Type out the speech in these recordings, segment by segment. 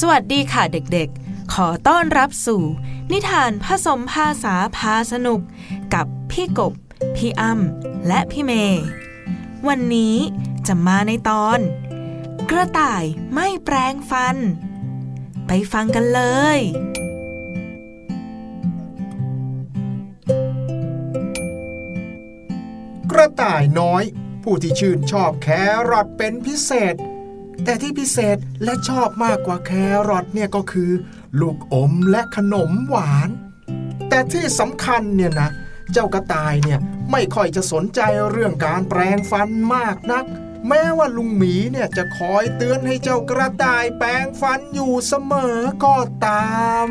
สวัสดีค่ะเด็กๆ ขอต้อนรับสู่ นิทานผสมภาษาพาสนุก กับพี่กบ พี่อ้ำและพี่เมย์วันนี้จะมาในตอน กระต่ายไม่แปลงฟัน ไปฟังกันเลย กระต่ายน้อย ผู้ที่ชื่นชอบแครอทเป็นพิเศษ แต่ที่พิเศษและชอบมากกว่าแครอทเนี่ยก็คือ ลูกอมและขนมหวาน แต่ที่สำคัญเนี่ยนะ เจ้ากระต่ายเนี่ยไม่ค่อยจะสนใจเรื่องการแปรงฟันมากนัก แม้ว่าลุงหมีเนี่ยจะคอยเตือนให้เจ้ากระต่ายแปรงฟันอยู่เสมอก็ตาม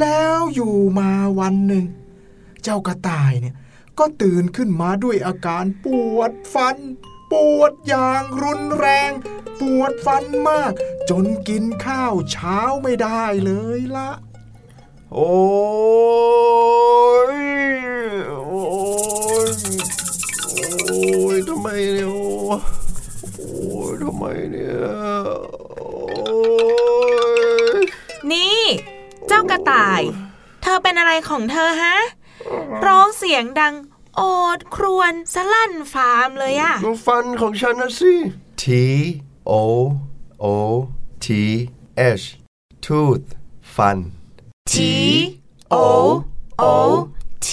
แล้วอยู่มาวันหนึ่ง เจ้ากระต่ายเนี่ย ก็ตื่นขึ้นมาด้วยอาการปวดฟัน ปวดอย่างรุนแรง ปวดฟันมาก จนกินข้าวเช้าไม่ได้เลยละโอ้ยโอ้ยโอ้ยทำไมเนี่ยโอ้ยทำไมเนี่ยโอ้ยนี่ เจ้ากระต่าย เธอเป็นอะไรของเธอฮะ ร้องเสียงดังโอดครวญสลั่นฟาร์มเลยอะก็ฟันของฉันนะสิ T O O T H tooth ฟัน T O O T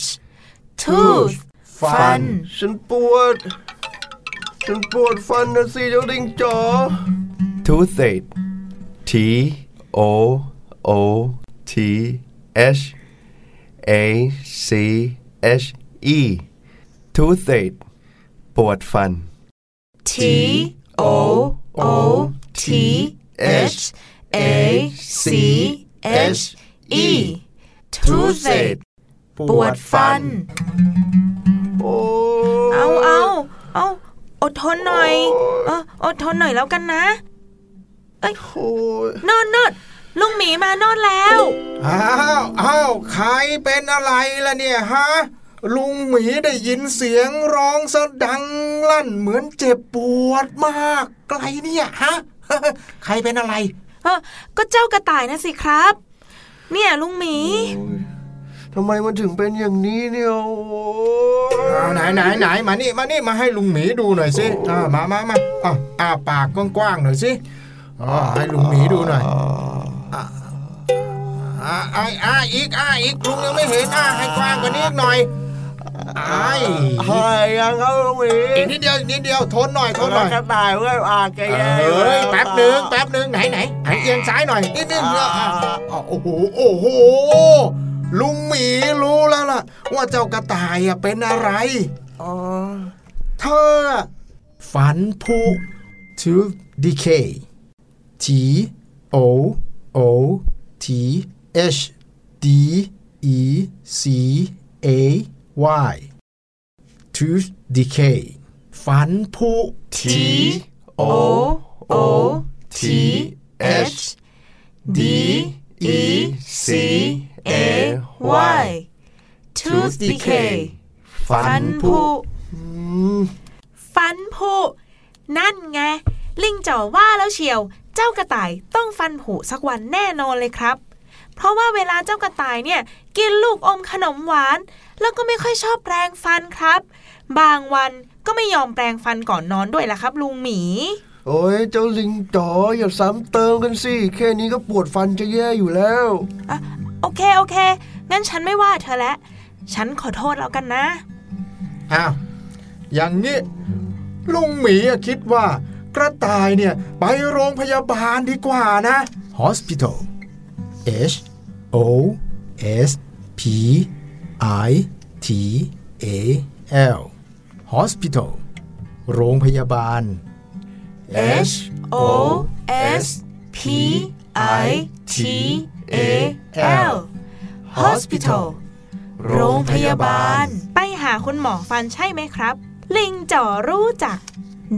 H tooth ฟัน ฉันปวด ฉันปวดฟันนะสิเจ้าดิงจอ toothache T O O T H A C H E toothache ปวดฟัน T O O T H A C H E toothache ปวดฟัน โอ้เอาเอาเอาอดทนหน่อย เอออดทนหน่อยแล้วกันนะโอ้ยนอนนอน ลุงหมีมานอนแล้ว อ้าวอ้าวใครเป็นอะไรล่ะเนี่ยฮะ ลุงหมีได้ยินเสียงร้องซะดังลั่นเหมือนเจ็บปวดมากไกลเนี่ยฮะ ใครเป็นอะไร เออก็เจ้ากระต่ายนะสิครับ เนี่ยลุงหมี ทำไมมันถึงเป็นอย่างนี้เนี่ยโอ้ยเอาไหนไหนไหนมานี่มานี่มาให้ลุงหมีดูหน่อยสิอ่ามามามาอ่าอ้าปากกว้างๆหน่อยสิอ๋อให้ลุงหมีดูหน่อย อ่า อ่าอ่าอ่าอีกอ่าอีกลุงยังไม่เห็นอ่าให้กว้างกว่านี้อีกหน่อยอ้ายหายยังครับลุงหมีอีกนิดเดียวอีกนิดเดียวทนหน่อยทนหน่อยกระต่ายเว้ยอาแกเอแย่อยู่้ยแป๊บหนึ่งแป๊บหนึ่งไหนไหนไหนเอียงซ้ายหน่อยนิดนึงเนอะอ่าอ่าโอ้โหโอ้โหลุงหมีรู้แล้วล่ะ ว่าเจ้ากระต่ายอะเป็นอะไรอ๋อเธอฝันผุ tooth decay T O O T H D E C A Y tooth decay ฝันผุ T O O T H D E C A Y tooth decay ฟันผุฟันผุนั่นไง ลิงจ่อว่าแล้วเชียว เจ้ากระต่ายต้องฟันผุสักวันแน่นอนเลยครับ เพราะว่าเวลาเจ้ากระต่ายเนี่ยกินลูกอมขนมหวาน แล้วก็ไม่ค่อยชอบแปรงฟันครับ บางวันก็ไม่ยอมแปรงฟันก่อนนอนด้วยล่ะครับ ลุงหมี โอ้ยเจ้าลิงจ๋ออย่าซ้ำเติมกันสิแค่นี้ก็ปวดฟันจะแย่อยู่แล้วอะโอเคโอเค งั้นฉันไม่ว่าเธอแล้วฉันขอโทษแล้วกันนะอ้าวอย่างนี้ลุงหมีอะคิดว่ากระต่ายเนี่ย ไปโรงพยาบาลดีกว่านะ hospital H O S P I T A L hospital โรงพยาบาล H O S P I T A L hospital โรงพยาบาล ไปหาคุณหมอฟันใช่ไหมครับ ลิงจ่อรู้จัก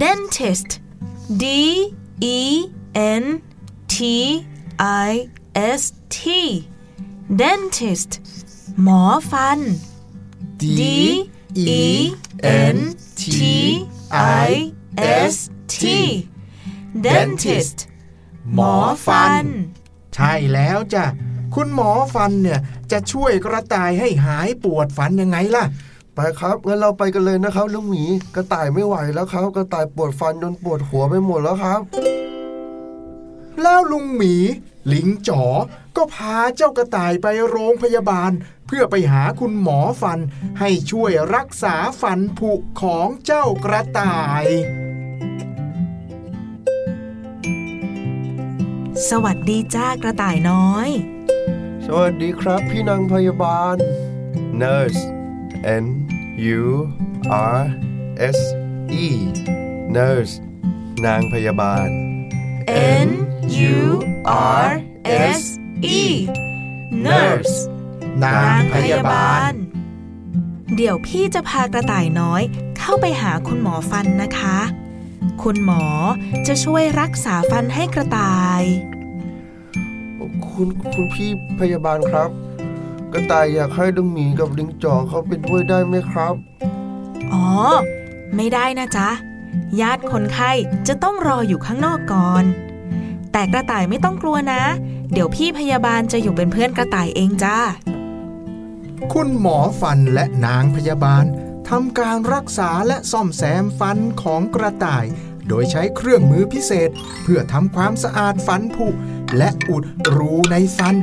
dentist D E N T I S T dentist หมอฟัน D E N T I S T dentist หมอฟัน ใช่แล้วจ้ะ คุณหมอฟันเนี่ยจะช่วยกระต่ายให้หายปวดฟันยังไงล่ะ ไปครับงั้นเราไปกันเลยนะครับลุงหมีกระต่ายไม่ไหวแล้วครับ กระต่ายปวดฟันจนปวดหัวไปหมดแล้วครับ แล้วลุงหมี ลิงจ๋อก็พาเจ้ากระต่ายไปโรงพยาบาล เพื่อไปหาคุณหมอฟัน ให้ช่วยรักษาฟันผุของเจ้ากระต่าย สวัสดีจ้ากระต่ายน้อย สวัสดีครับพี่นางพยาบาล nurse N U R S E nurse นางพยาบาล N U R S E nurse นางพยาบาล เดี๋ยวพี่จะพากระต่ายน้อย เข้าไปหาคุณหมอฟันนะคะ คุณหมอจะช่วยรักษาฟันให้กระต่าย คุณคุณพี่พยาบาลครับ กระต่ายอยากให้ลุงหมีกับลิงจ่อเขาไปด้วยได้ไหมครับ อ๋อ ไม่ได้นะจ๊ะ ญาติคนไข้จะต้องรออยู่ข้างนอกก่อน แต่กระต่ายไม่ต้องกลัวนะ เดี๋ยวพี่พยาบาลจะอยู่เป็นเพื่อนกระต่ายเองจ้า คุณหมอฟันและนางพยาบาลทำการรักษาและซ่อมแซมฟันของกระต่าย โดยใช้เครื่องมือพิเศษ เพื่อทำความสะอาดฟันผุและอุดรูในฟัน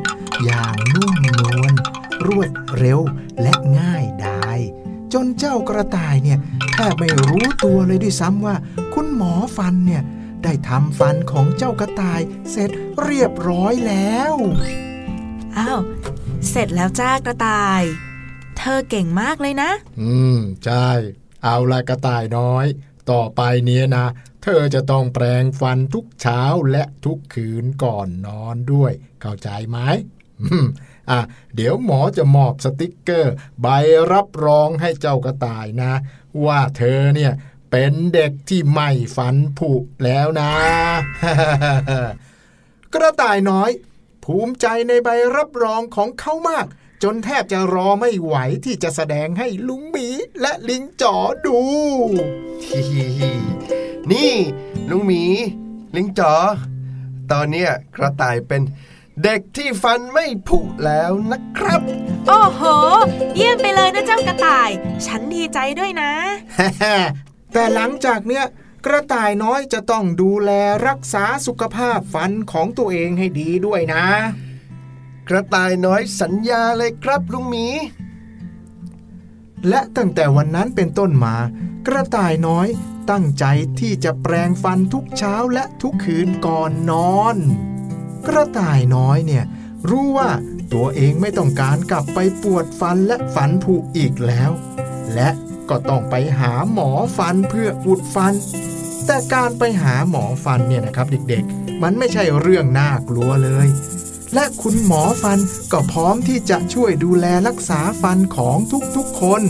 อย่างนุ่มนวลรวดเร็วและง่ายดาย จนเจ้ากระต่ายเนี่ยแทบไม่รู้ตัวเลยด้วยซ้ำว่า คุณหมอฟันเนี่ยได้ทำฟันของเจ้ากระต่าย เสร็จเรียบร้อยแล้ว อ้าว เสร็จแล้วจ้ากระต่าย เธอเก่งมากเลยนะ อืม ใช่ เอาละกระต่ายน้อย ต่อไปเนี้ยนะ เธอจะต้องแปรงฟันทุกเช้าและทุกคืนก่อนนอนด้วย เข้าใจไหม อะเดี๋ยวหมอจะมอบสติกเกอร์ ใบรับรองให้เจ้ากระต่ายนะ ว่าเธอเนี่ยเป็นเด็กที่ไม่ฟันผุแล้วนะ กระต่ายน้อย ภูมิใจในใบรับรองของเขามาก จนแทบจะรอไม่ไหวที่จะแสดงให้ลุงหมีและลิงจ๋อดู นี่ ลุงหมี ลิงจ๋อตอนเนี้ยกระต่ายเป็น เด็กที่ฟันไม่ผุแล้วนะครับ โอ้โห เยี่ยมไปเลยนะเจ้ากระต่าย ฉันดีใจด้วยนะ แต่หลังจากเนี้ยกระต่ายน้อยจะต้องดูแลรักษาสุขภาพฟันของตัวเองให้ดีด้วยนะ กระต่ายน้อยสัญญาเลยครับลุงหมี และตั้งแต่วันนั้นเป็นต้นมา กระต่ายน้อยตั้งใจที่จะแปรงฟันทุกเช้าและทุกคืนก่อนนอน กระต่ายน้อยเนี่ยรู้ว่าตัวเองไม่ต้องการกลับไปปวดฟันและฝันผุอีกแล้ว และก็ต้องไปหาหมอฟันเพื่ออุดฟัน แต่การไปหาหมอฟันเนี่ยนะครับเด็กๆ มันไม่ใช่เรื่องน่ากลัวเลย และคุณหมอฟันก็พร้อมที่จะช่วยดูแลรักษาฟันของทุกๆคน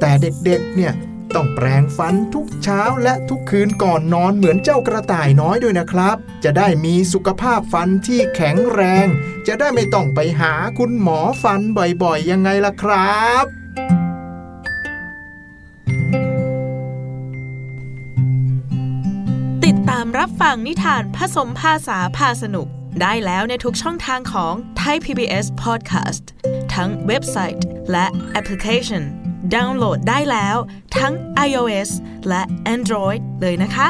แต่เด็กๆเนี่ย ต้องแปรงฟันทุกเช้าและทุกคืนก่อนนอนเหมือนเจ้ากระต่ายน้อยด้วยนะครับ จะได้มีสุขภาพฟันที่แข็งแรง จะได้ไม่ต้องไปหาคุณหมอฟันบ่อยๆ ยังไงล่ะครับติดตามรับฟังนิทานผสมภาษาพาสนุก ได้แล้วในทุกช่องทางของ Thai PBS Podcast ทั้งเว็บไซต์และแอปพลิเคชัน ดาวน์โหลดได้แล้ว ทั้ง iOS และ Android เลยนะคะ